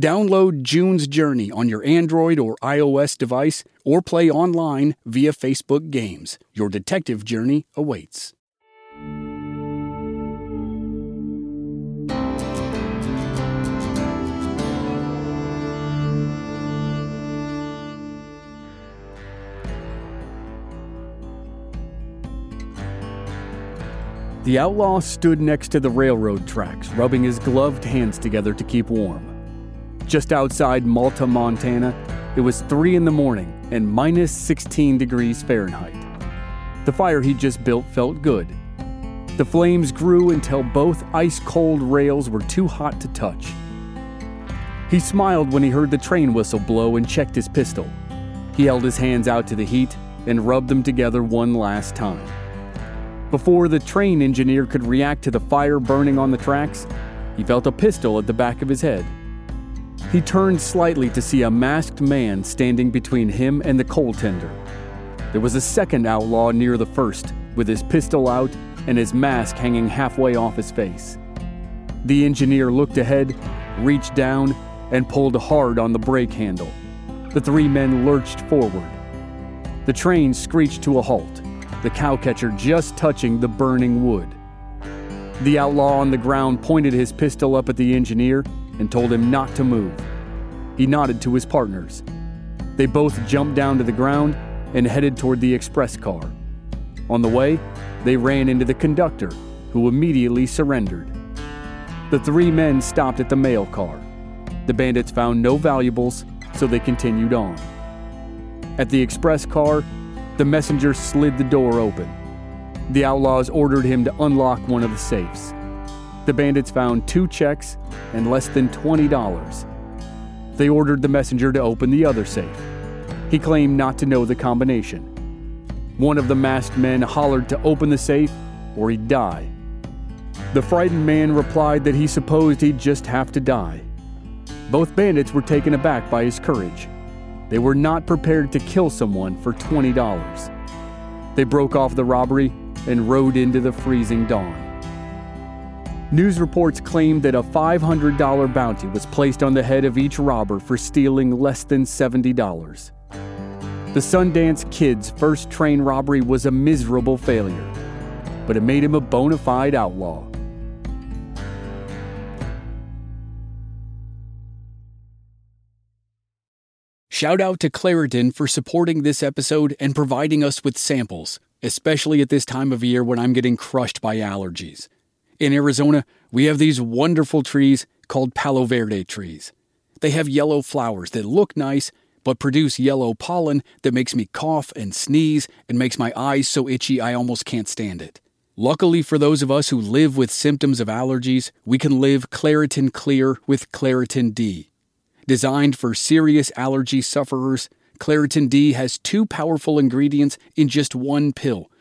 Download June's Journey on your Android or iOS device or play online via Facebook Games. Your detective journey awaits. The outlaw stood next to the railroad tracks, rubbing his gloved hands together to keep warm. Just outside Malta, Montana, it was 3 in the morning and minus 16 degrees Fahrenheit. The fire he just built felt good. The flames grew until both ice cold rails were too hot to touch. He smiled when he heard the train whistle blow and checked his pistol. He held his hands out to the heat and rubbed them together one last time. Before the train engineer could react to the fire burning on the tracks, he felt a pistol at the back of his head. He turned slightly to see a masked man standing between him and the coal tender. There was a second outlaw near the first, with his pistol out and his mask hanging halfway off his face. The engineer looked ahead, reached down, and pulled hard on the brake handle. The three men lurched forward. The train screeched to a halt, the cowcatcher just touching the burning wood. The outlaw on the ground pointed his pistol up at the engineer and told him not to move. He nodded to his partners. They both jumped down to the ground and headed toward the express car. On the way, they ran into the conductor, who immediately surrendered. The three men stopped at the mail car. The bandits found no valuables, so they continued on. At the express car, the messenger slid the door open. The outlaws ordered him to unlock one of the safes. The bandits found two checks and less than $20. They ordered the messenger to open the other safe. He claimed not to know the combination. One of the masked men hollered to open the safe or he'd die. The frightened man replied that he supposed he'd just have to die. Both bandits were taken aback by his courage. They were not prepared to kill someone for $20. They broke off the robbery and rode into the freezing dawn. News reports claimed that a $500 bounty was placed on the head of each robber for stealing less than $70. The Sundance Kid's first train robbery was a miserable failure, but it made him a bona fide outlaw. Shout out to Claritin for supporting this episode and providing us with samples, especially at this time of year when I'm getting crushed by allergies. In Arizona, we have these wonderful trees called Palo Verde trees. They have yellow flowers that look nice, but produce yellow pollen that makes me cough and sneeze and makes my eyes so itchy I almost can't stand it. Luckily for those of us who live with symptoms of allergies, we can live Claritin Clear with Claritin D. Designed for serious allergy sufferers, Claritin D has two powerful ingredients in just one pill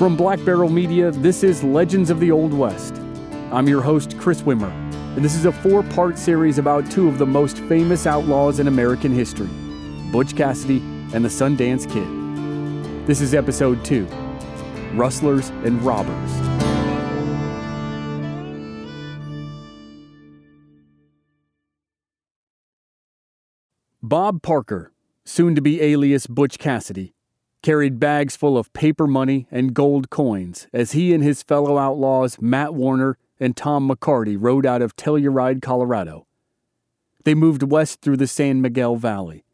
From Black Barrel Media, this is Legends of the Old West. I'm your host, Chris Wimmer, and this is a four part series about two of the most famous outlaws in American history Butch Cassidy and the Sundance Kid. This is episode 2 Rustlers and Robbers. Bob Parker, soon to be alias Butch Cassidy, carried bags full of paper money and gold coins as he and his fellow outlaws Matt Warner and Tom McCarty rode out of Telluride, Colorado. They moved west through the San Miguel Valley.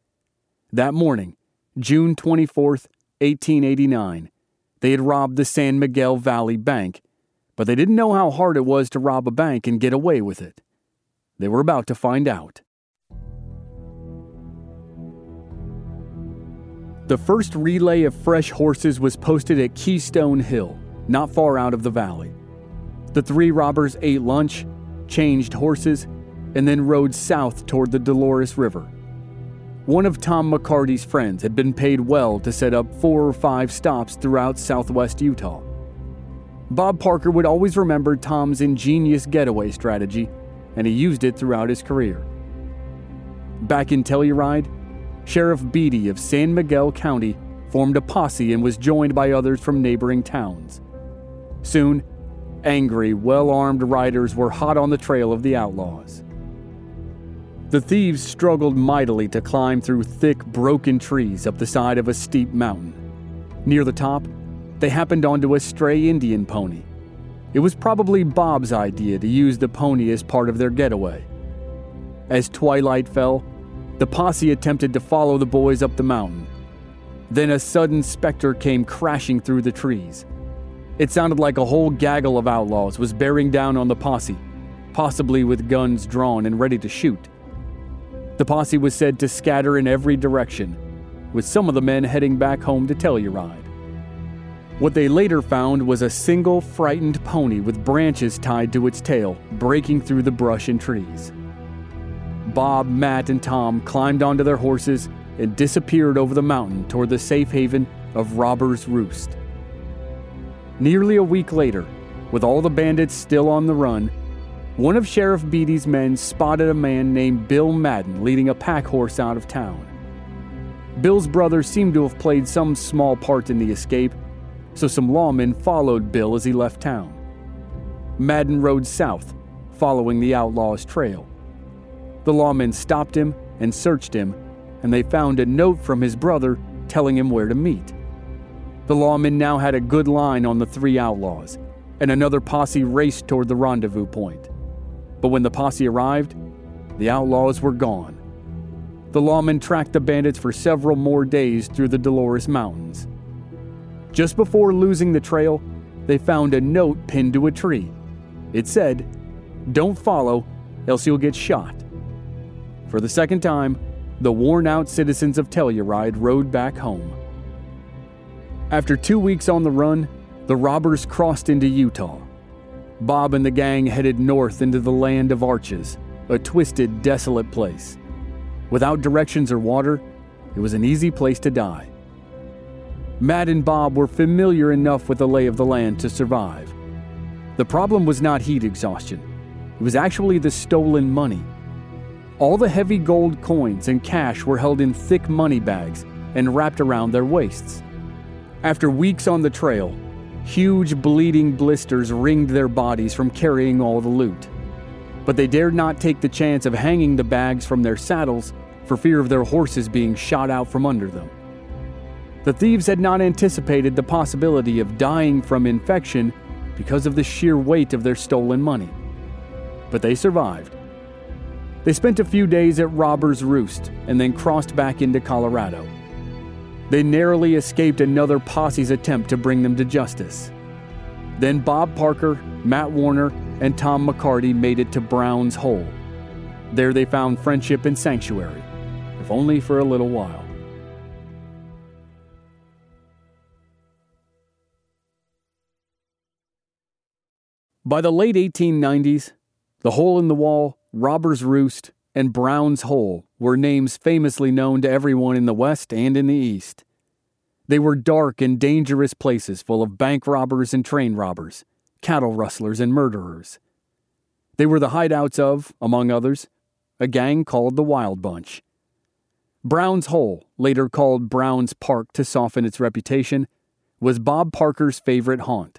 That morning, June 24th, 1889, they had robbed the San Miguel Valley Bank, but they didn't know how hard it was to rob a bank and get away with it. They were about to find out. The first relay of fresh horses was posted at Keystone Hill, not far out of the valley. The three robbers ate lunch, changed horses, and then rode south toward the Dolores River. One of Tom McCarty's friends had been paid well to set up four or five stops throughout southwest Utah. Bob Parker would always remember Tom's ingenious getaway strategy, and he used it throughout his career. Back in Telluride, Sheriff Beatty of San Miguel County formed a posse and was joined by others from neighboring towns. Soon, angry, well armed riders were hot on the trail of the outlaws. The thieves struggled mightily to climb through thick, broken trees up the side of a steep mountain. Near the top, they happened onto a stray Indian pony. It was probably Bob's idea to use the pony as part of their getaway. As twilight fell, the posse attempted to follow the boys up the mountain. Then a sudden specter came crashing through the trees. It sounded like a whole gaggle of outlaws was bearing down on the posse, possibly with guns drawn and ready to shoot. The posse was said to scatter in every direction, with some of the men heading back home to Telluride. What they later found was a single frightened pony with branches tied to its tail, breaking through the brush and trees. Bob, Matt, and Tom climbed onto their horses and disappeared over the mountain toward the safe haven of Robber's Roost. Nearly a week later, with all the bandits still on the run, one of Sheriff Beatty's men spotted a man named Bill Madden leading a pack horse out of town. Bill's brother seemed to have played some small part in the escape, so some lawmen followed Bill as he left town. Madden rode south, following the outlaw's trail. The lawmen stopped him and searched him, and they found a note from his brother telling him where to meet. The lawmen now had a good line on the three outlaws, and another posse raced toward the rendezvous point. But when the posse arrived, the outlaws were gone. The lawmen tracked the bandits for several more days through the Dolores Mountains. Just before losing the trail, they found a note pinned to a tree. It said, Don't follow, else you'll get shot. For the second time, the worn out citizens of Telluride rode back home. After two weeks on the run, the robbers crossed into Utah. Bob and the gang headed north into the land of arches, a twisted, desolate place. Without directions or water, it was an easy place to die. Matt and Bob were familiar enough with the lay of the land to survive. The problem was not heat exhaustion, it was actually the stolen money. All the heavy gold coins and cash were held in thick money bags and wrapped around their waists. After weeks on the trail, huge bleeding blisters ringed their bodies from carrying all the loot. But they dared not take the chance of hanging the bags from their saddles for fear of their horses being shot out from under them. The thieves had not anticipated the possibility of dying from infection because of the sheer weight of their stolen money. But they survived they spent a few days at Robber's Roost and then crossed back into Colorado. They narrowly escaped another posse's attempt to bring them to justice. Then Bob Parker, Matt Warner, and Tom McCarty made it to Brown's Hole. There they found friendship and sanctuary, if only for a little while. By the late 1890s, the hole in the wall Robber's Roost, and Brown's Hole were names famously known to everyone in the West and in the East. They were dark and dangerous places full of bank robbers and train robbers, cattle rustlers and murderers. They were the hideouts of, among others, a gang called the Wild Bunch. Brown's Hole, later called Brown's Park to soften its reputation, was Bob Parker's favorite haunt.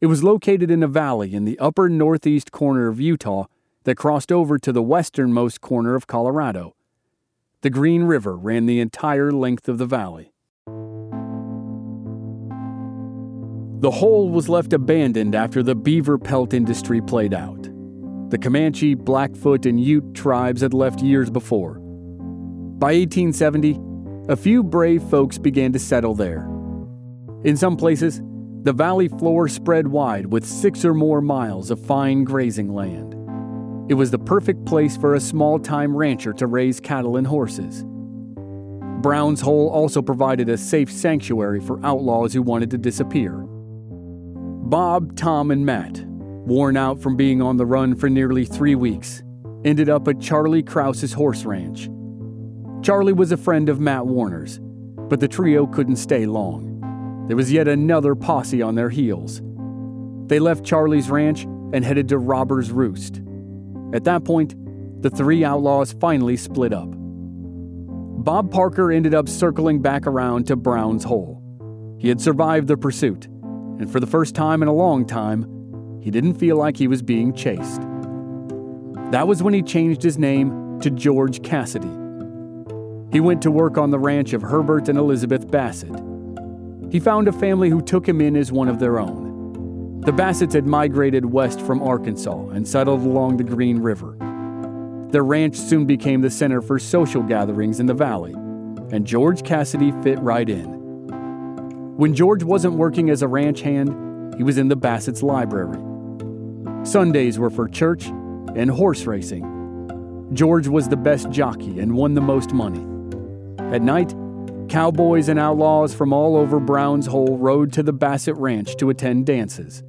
It was located in a valley in the upper northeast corner of Utah that crossed over to the westernmost corner of Colorado. The Green River ran the entire length of the valley. The hole was left abandoned after the beaver pelt industry played out. The Comanche, Blackfoot, and Ute tribes had left years before. By 1870, a few brave folks began to settle there. In some places, the valley floor spread wide with six or more miles of fine grazing land. It was the perfect place for a small time rancher to raise cattle and horses. Brown's Hole also provided a safe sanctuary for outlaws who wanted to disappear. Bob, Tom, and Matt, worn out from being on the run for nearly three weeks, ended up at Charlie Crouse's horse ranch. Charlie was a friend of Matt Warner's, but the trio couldn't stay long. There was yet another posse on their heels. They left Charlie's ranch and headed to Robber's Roost. At that point, the three outlaws finally split up. Bob Parker ended up circling back around to Brown's Hole. He had survived the pursuit and for the first time in a long time, he didn't feel like he was being chased. That was when he changed his name to George Cassidy. He went to work on the ranch of Herbert and Elizabeth Bassett. He found a family who took him in as one of their own. The Bassetts had migrated west from Arkansas and settled along the Green River. Their ranch soon became the center for social gatherings in the valley, and George Cassidy fit right in. When George wasn't working as a ranch hand, he was in the Bassett's library. Sundays were for church and horse racing. George was the best jockey and won the most money. At night, cowboys and outlaws from all over Brown's Hole rode to the Bassett Ranch to attend dances.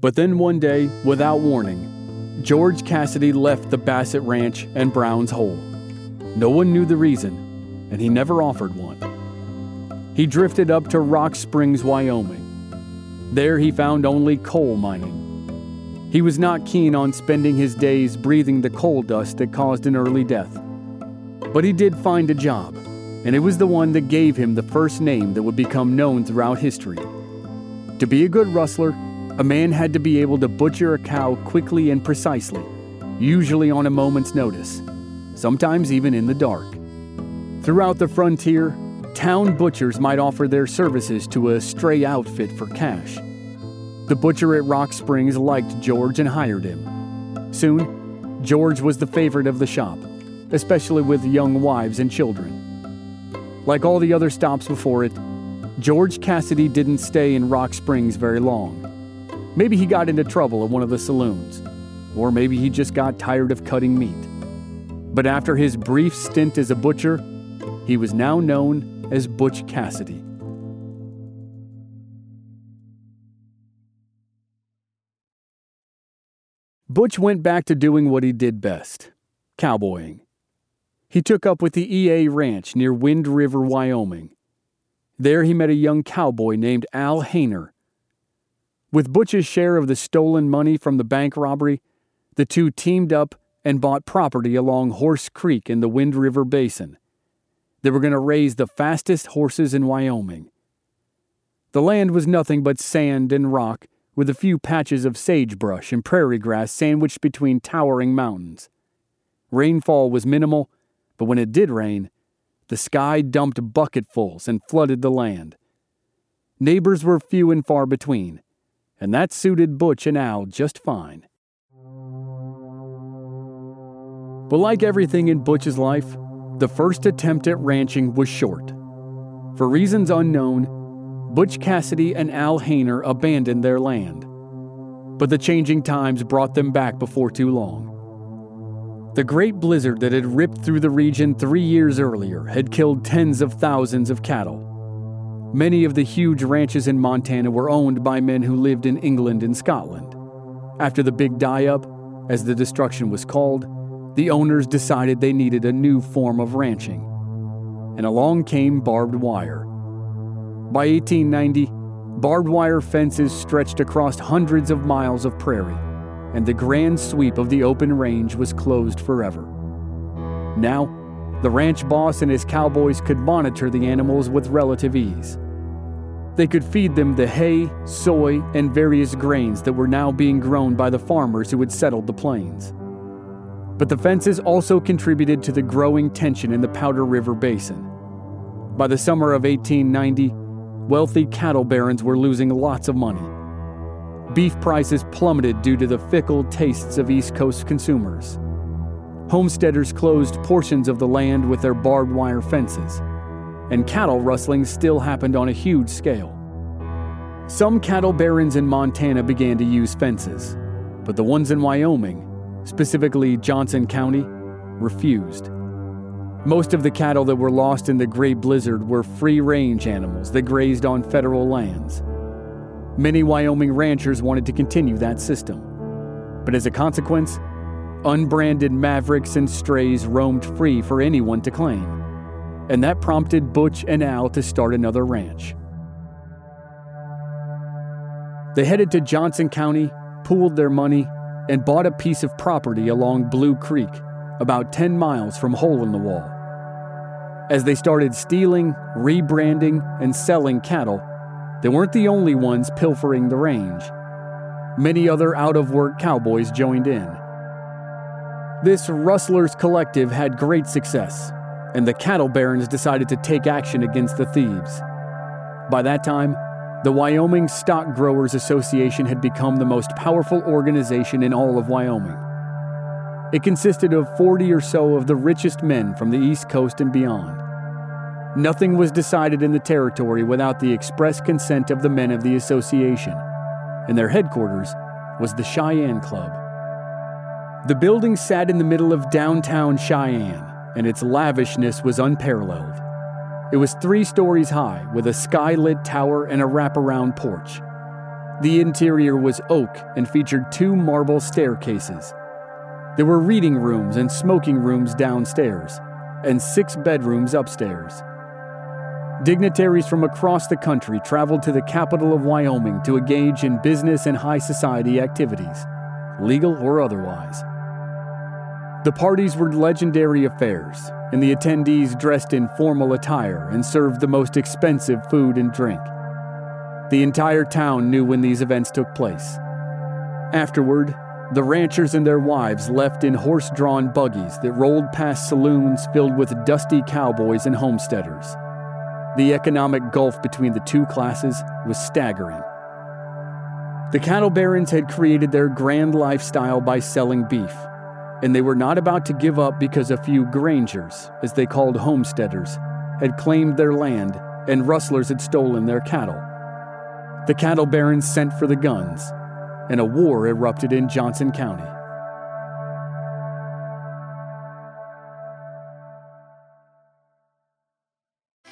But then one day, without warning, George Cassidy left the Bassett Ranch and Brown's Hole. No one knew the reason, and he never offered one he drifted up to Rock Springs, Wyoming. There he found only coal mining. He was not keen on spending his days breathing the coal dust that caused an early death. But he did find a job, and it was the one that gave him the first name that would become known throughout history. To be a good rustler, a man had to be able to butcher a cow quickly and precisely, usually on a moment's notice, sometimes even in the dark. Throughout the frontier, Town butchers might offer their services to a stray outfit for cash. The butcher at Rock Springs liked George and hired him. Soon, George was the favorite of the shop, especially with young wives and children. Like all the other stops before it, George Cassidy didn't stay in Rock Springs very long. Maybe he got into trouble at one of the saloons, or maybe he just got tired of cutting meat. But after his brief stint as a butcher, he was now known as Butch Cassidy. Butch went back to doing what he did best cowboying. He took up with the EA Ranch near Wind River, Wyoming. There he met a young cowboy named Al Hayner. With Butch's share of the stolen money from the bank robbery, the two teamed up and bought property along Horse Creek in the Wind River Basin. They were going to raise the fastest horses in Wyoming. The land was nothing but sand and rock, with a few patches of sagebrush and prairie grass sandwiched between towering mountains. Rainfall was minimal, but when it did rain, the sky dumped bucketfuls and flooded the land. Neighbors were few and far between, and that suited Butch and Al just fine. But like everything in Butch's life, the first attempt at ranching was short. For reasons unknown, Butch Cassidy and Al Hayner abandoned their land. But the changing times brought them back before too long. The great blizzard that had ripped through the region three years earlier had killed tens of thousands of cattle. Many of the huge ranches in Montana were owned by men who lived in England and Scotland. After the big die up, as the destruction was called, the owners decided they needed a new form of ranching. And along came barbed wire. By 1890, barbed wire fences stretched across hundreds of miles of prairie, and the grand sweep of the open range was closed forever. Now, the ranch boss and his cowboys could monitor the animals with relative ease. They could feed them the hay, soy, and various grains that were now being grown by the farmers who had settled the plains. But the fences also contributed to the growing tension in the Powder River Basin. By the summer of 1890, wealthy cattle barons were losing lots of money. Beef prices plummeted due to the fickle tastes of East Coast consumers. Homesteaders closed portions of the land with their barbed wire fences, and cattle rustling still happened on a huge scale. Some cattle barons in Montana began to use fences, but the ones in Wyoming, specifically Johnson County, refused. Most of the cattle that were lost in the Great Blizzard were free range animals that grazed on federal lands. Many Wyoming ranchers wanted to continue that system. But as a consequence, unbranded mavericks and strays roamed free for anyone to claim. And that prompted Butch and Al to start another ranch. They headed to Johnson County, pooled their money, and bought a piece of property along Blue Creek, about 10 miles from Hole in the Wall. As they started stealing, rebranding, and selling cattle, they weren't the only ones pilfering the range. Many other out of work cowboys joined in. This rustlers collective had great success, and the cattle barons decided to take action against the thieves. By that time, the Wyoming Stock Growers Association had become the most powerful organization in all of Wyoming. It consisted of 40 or so of the richest men from the East Coast and beyond. Nothing was decided in the territory without the express consent of the men of the association, and their headquarters was the Cheyenne Club. The building sat in the middle of downtown Cheyenne, and its lavishness was unparalleled. It was three stories high, with a skylit tower and a wraparound porch. The interior was oak and featured two marble staircases. There were reading rooms and smoking rooms downstairs, and six bedrooms upstairs. Dignitaries from across the country traveled to the capital of Wyoming to engage in business and high society activities, legal or otherwise. The parties were legendary affairs, and the attendees dressed in formal attire and served the most expensive food and drink. The entire town knew when these events took place. Afterward, the ranchers and their wives left in horse drawn buggies that rolled past saloons filled with dusty cowboys and homesteaders. The economic gulf between the two classes was staggering. The cattle barons had created their grand lifestyle by selling beef, and they were not about to give up because a few grangers, as they called homesteaders, had claimed their land and rustlers had stolen their cattle. The cattle barons sent for the guns, and a war erupted in Johnson County.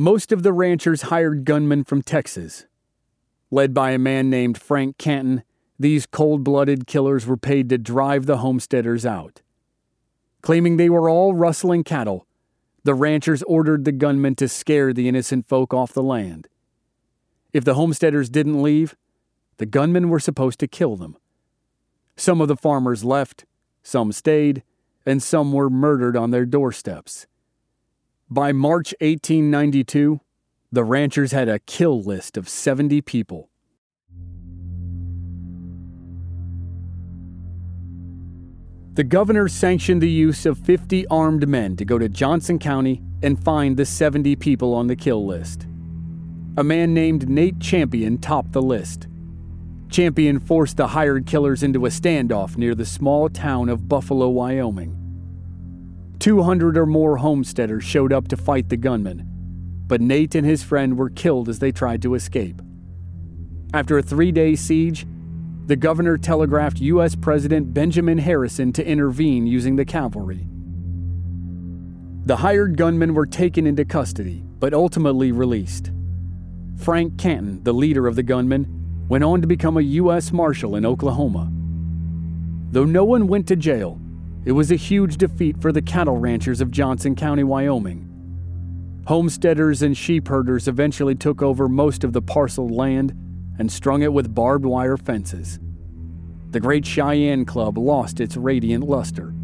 Most of the ranchers hired gunmen from Texas. Led by a man named Frank Canton, these cold blooded killers were paid to drive the homesteaders out. Claiming they were all rustling cattle, the ranchers ordered the gunmen to scare the innocent folk off the land. If the homesteaders didn't leave, the gunmen were supposed to kill them. Some of the farmers left, some stayed, and some were murdered on their doorsteps. By March 1892, the ranchers had a kill list of 70 people. The governor sanctioned the use of 50 armed men to go to Johnson County and find the 70 people on the kill list. A man named Nate Champion topped the list. Champion forced the hired killers into a standoff near the small town of Buffalo, Wyoming. 200 or more homesteaders showed up to fight the gunmen, but Nate and his friend were killed as they tried to escape. After a three day siege, the governor telegraphed U.S. President Benjamin Harrison to intervene using the cavalry. The hired gunmen were taken into custody, but ultimately released. Frank Canton, the leader of the gunmen, went on to become a U.S. Marshal in Oklahoma. Though no one went to jail, it was a huge defeat for the cattle ranchers of Johnson County, Wyoming. Homesteaders and sheep herders eventually took over most of the parceled land and strung it with barbed wire fences. The Great Cheyenne Club lost its radiant luster.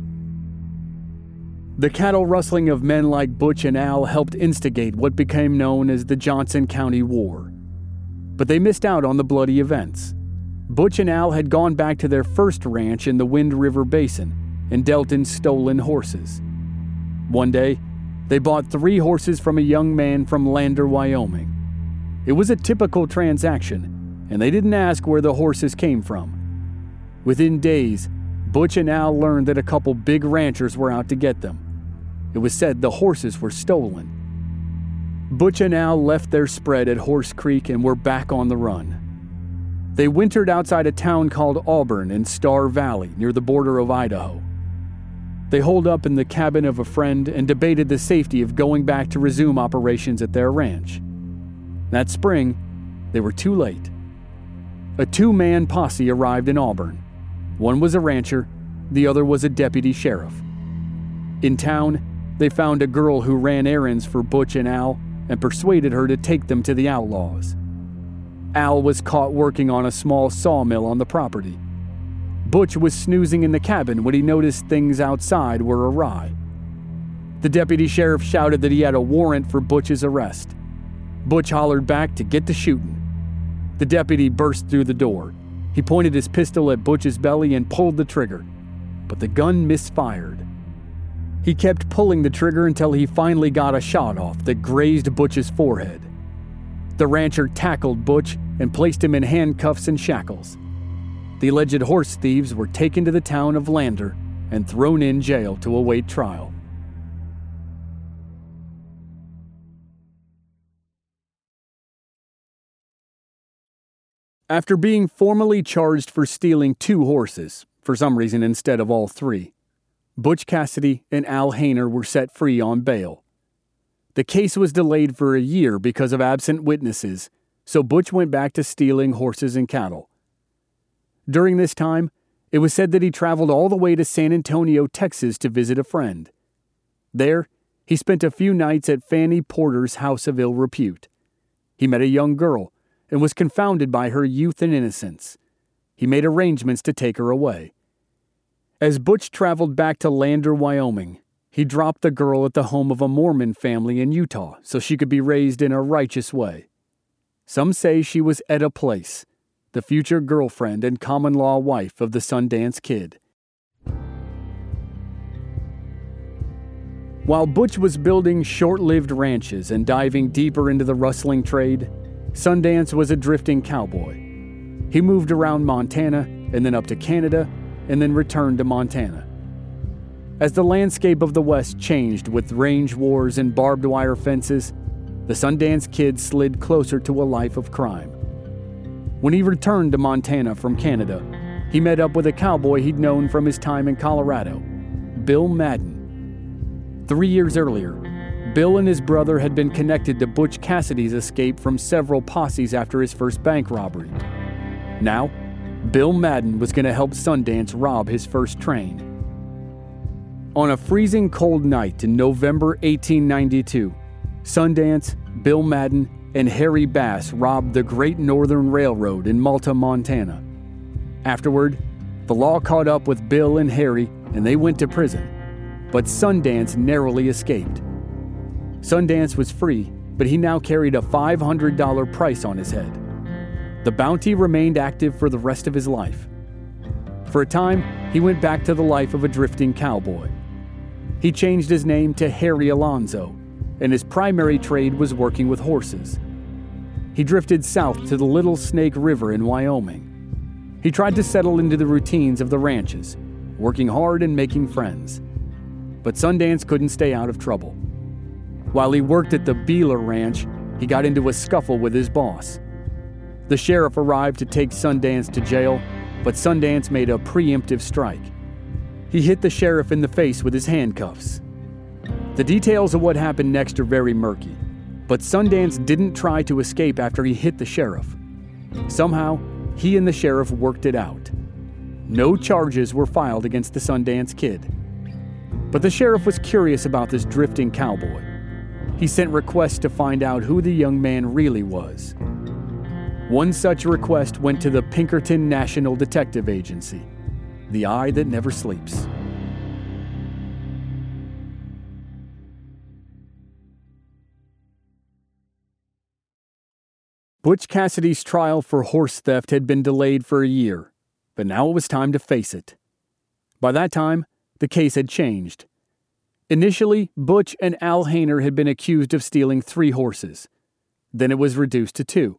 The cattle rustling of men like Butch and Al helped instigate what became known as the Johnson County War. But they missed out on the bloody events. Butch and Al had gone back to their first ranch in the Wind River Basin and dealt in stolen horses. One day, they bought three horses from a young man from Lander, Wyoming. It was a typical transaction, and they didn't ask where the horses came from. Within days, Butch and Al learned that a couple big ranchers were out to get them. It was said the horses were stolen. Butch and Al left their spread at Horse Creek and were back on the run. They wintered outside a town called Auburn in Star Valley near the border of Idaho. They holed up in the cabin of a friend and debated the safety of going back to resume operations at their ranch. That spring, they were too late. A two man posse arrived in Auburn. One was a rancher, the other was a deputy sheriff. In town, they found a girl who ran errands for Butch and Al and persuaded her to take them to the outlaws. Al was caught working on a small sawmill on the property. Butch was snoozing in the cabin when he noticed things outside were awry. The deputy sheriff shouted that he had a warrant for Butch's arrest. Butch hollered back to get to shooting. The deputy burst through the door. He pointed his pistol at Butch's belly and pulled the trigger, but the gun misfired. He kept pulling the trigger until he finally got a shot off that grazed Butch's forehead. The rancher tackled Butch and placed him in handcuffs and shackles. The alleged horse thieves were taken to the town of Lander and thrown in jail to await trial. After being formally charged for stealing two horses, for some reason instead of all three, Butch Cassidy and Al Hayner were set free on bail. The case was delayed for a year because of absent witnesses, so Butch went back to stealing horses and cattle. During this time, it was said that he traveled all the way to San Antonio, Texas to visit a friend. There, he spent a few nights at Fanny Porter's house of ill repute. He met a young girl and was confounded by her youth and innocence. He made arrangements to take her away. As Butch traveled back to Lander, Wyoming, he dropped the girl at the home of a Mormon family in Utah so she could be raised in a righteous way. Some say she was Etta Place, the future girlfriend and common law wife of the Sundance Kid. While Butch was building short lived ranches and diving deeper into the rustling trade, Sundance was a drifting cowboy. He moved around Montana and then up to Canada and then returned to Montana. As the landscape of the West changed with range wars and barbed wire fences, the Sundance Kid slid closer to a life of crime. When he returned to Montana from Canada, he met up with a cowboy he'd known from his time in Colorado, Bill Madden. Three years earlier, Bill and his brother had been connected to Butch Cassidy's escape from several posses after his first bank robbery. Now, Bill Madden was going to help Sundance rob his first train. On a freezing cold night in November 1892, Sundance, Bill Madden, and Harry Bass robbed the Great Northern Railroad in Malta, Montana. Afterward, the law caught up with Bill and Harry and they went to prison. But Sundance narrowly escaped. Sundance was free, but he now carried a $500 price on his head. The bounty remained active for the rest of his life. For a time, he went back to the life of a drifting cowboy. He changed his name to Harry Alonzo, and his primary trade was working with horses. He drifted south to the Little Snake River in Wyoming. He tried to settle into the routines of the ranches, working hard and making friends. But Sundance couldn't stay out of trouble. While he worked at the Beeler Ranch, he got into a scuffle with his boss. The sheriff arrived to take Sundance to jail, but Sundance made a preemptive strike. He hit the sheriff in the face with his handcuffs. The details of what happened next are very murky, but Sundance didn't try to escape after he hit the sheriff. Somehow, he and the sheriff worked it out. No charges were filed against the Sundance Kid. But the sheriff was curious about this drifting cowboy. He sent requests to find out who the young man really was. One such request went to the Pinkerton National Detective Agency, the eye that never sleeps. Butch Cassidy's trial for horse theft had been delayed for a year but now it was time to face it. By that time, the case had changed. Initially, Butch and Al Hayner had been accused of stealing three horses. Then it was reduced to two.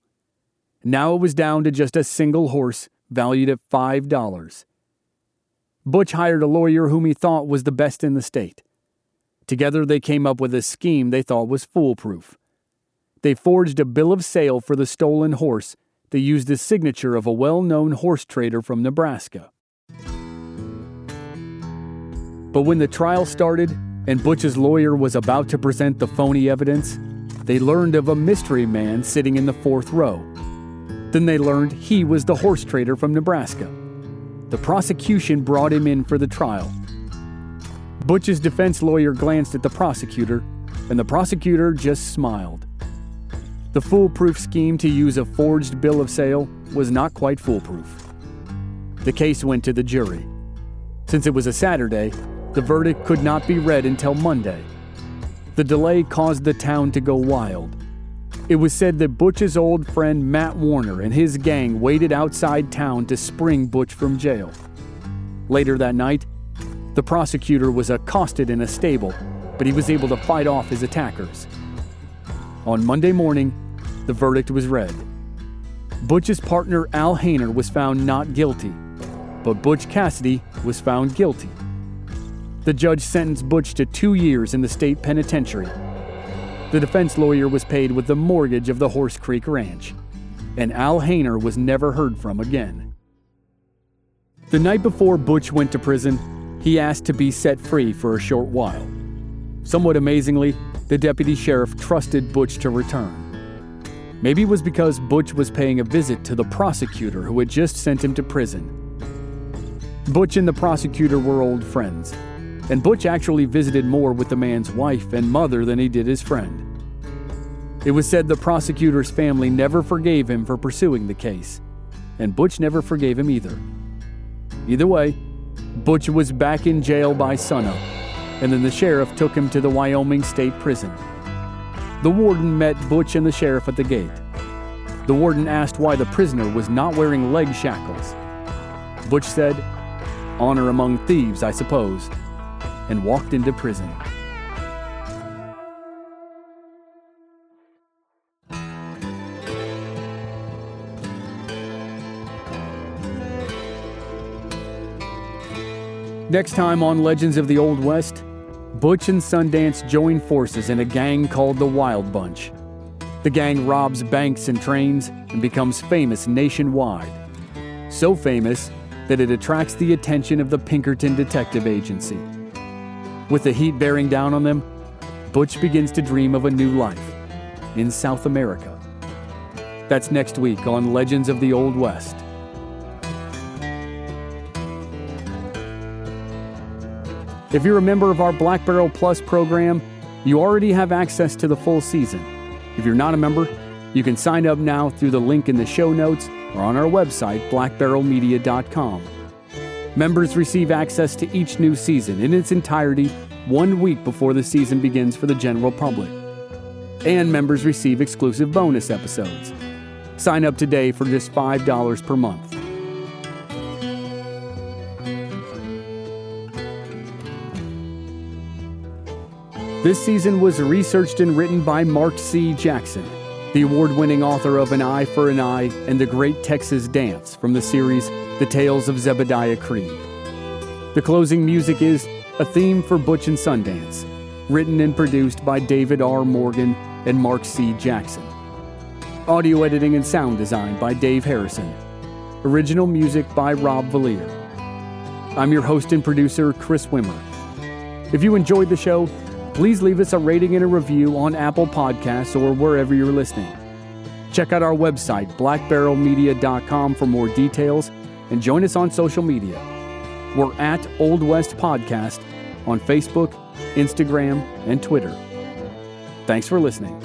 Now it was down to just a single horse, valued at $5. Butch hired a lawyer whom he thought was the best in the state. Together, they came up with a scheme they thought was foolproof. They forged a bill of sale for the stolen horse they used the signature of a well known horse trader from Nebraska. But when the trial started and Butch's lawyer was about to present the phony evidence, they learned of a mystery man sitting in the fourth row. Then they learned he was the horse trader from Nebraska. The prosecution brought him in for the trial. Butch's defense lawyer glanced at the prosecutor, and the prosecutor just smiled. The foolproof scheme to use a forged bill of sale was not quite foolproof. The case went to the jury. Since it was a Saturday, the verdict could not be read until Monday. The delay caused the town to go wild. It was said that Butch's old friend Matt Warner and his gang waited outside town to spring Butch from jail. Later that night, the prosecutor was accosted in a stable, but he was able to fight off his attackers. On Monday morning, the verdict was read. Butch's partner Al Hayner was found not guilty, but Butch Cassidy was found guilty. The judge sentenced Butch to two years in the state penitentiary. The defense lawyer was paid with the mortgage of the Horse Creek Ranch, and Al Hayner was never heard from again. The night before Butch went to prison, he asked to be set free for a short while. Somewhat amazingly, the deputy sheriff trusted Butch to return. Maybe it was because Butch was paying a visit to the prosecutor who had just sent him to prison. Butch and the prosecutor were old friends, and Butch actually visited more with the man's wife and mother than he did his friend. It was said the prosecutor's family never forgave him for pursuing the case, and Butch never forgave him either. Either way, Butch was back in jail by sunup, and then the sheriff took him to the Wyoming State Prison. The warden met Butch and the sheriff at the gate. The warden asked why the prisoner was not wearing leg shackles. Butch said, Honor among thieves, I suppose, and walked into prison. Next time on Legends of the Old West, Butch and Sundance join forces in a gang called the Wild Bunch. The gang robs banks and trains and becomes famous nationwide. So famous that it attracts the attention of the Pinkerton Detective Agency. With the heat bearing down on them, Butch begins to dream of a new life in South America. That's next week on Legends of the Old West. If you're a member of our Black Barrel Plus program, you already have access to the full season. If you're not a member, you can sign up now through the link in the show notes or on our website, blackbarrelmedia.com. Members receive access to each new season in its entirety one week before the season begins for the general public. And members receive exclusive bonus episodes. Sign up today for just $5 per month. This season was researched and written by Mark C. Jackson, the award winning author of An Eye for an Eye and The Great Texas Dance from the series The Tales of Zebediah Creed. The closing music is A Theme for Butch and Sundance, written and produced by David R. Morgan and Mark C. Jackson. Audio editing and sound design by Dave Harrison. Original music by Rob Valier. I'm your host and producer, Chris Wimmer. If you enjoyed the show, please leave us a rating and a review on Apple Podcasts or wherever you're listening. Check out our website, blackbarrelmedia.com, for more details and join us on social media. We're at Old West Podcast on Facebook, Instagram, and Twitter. Thanks for listening.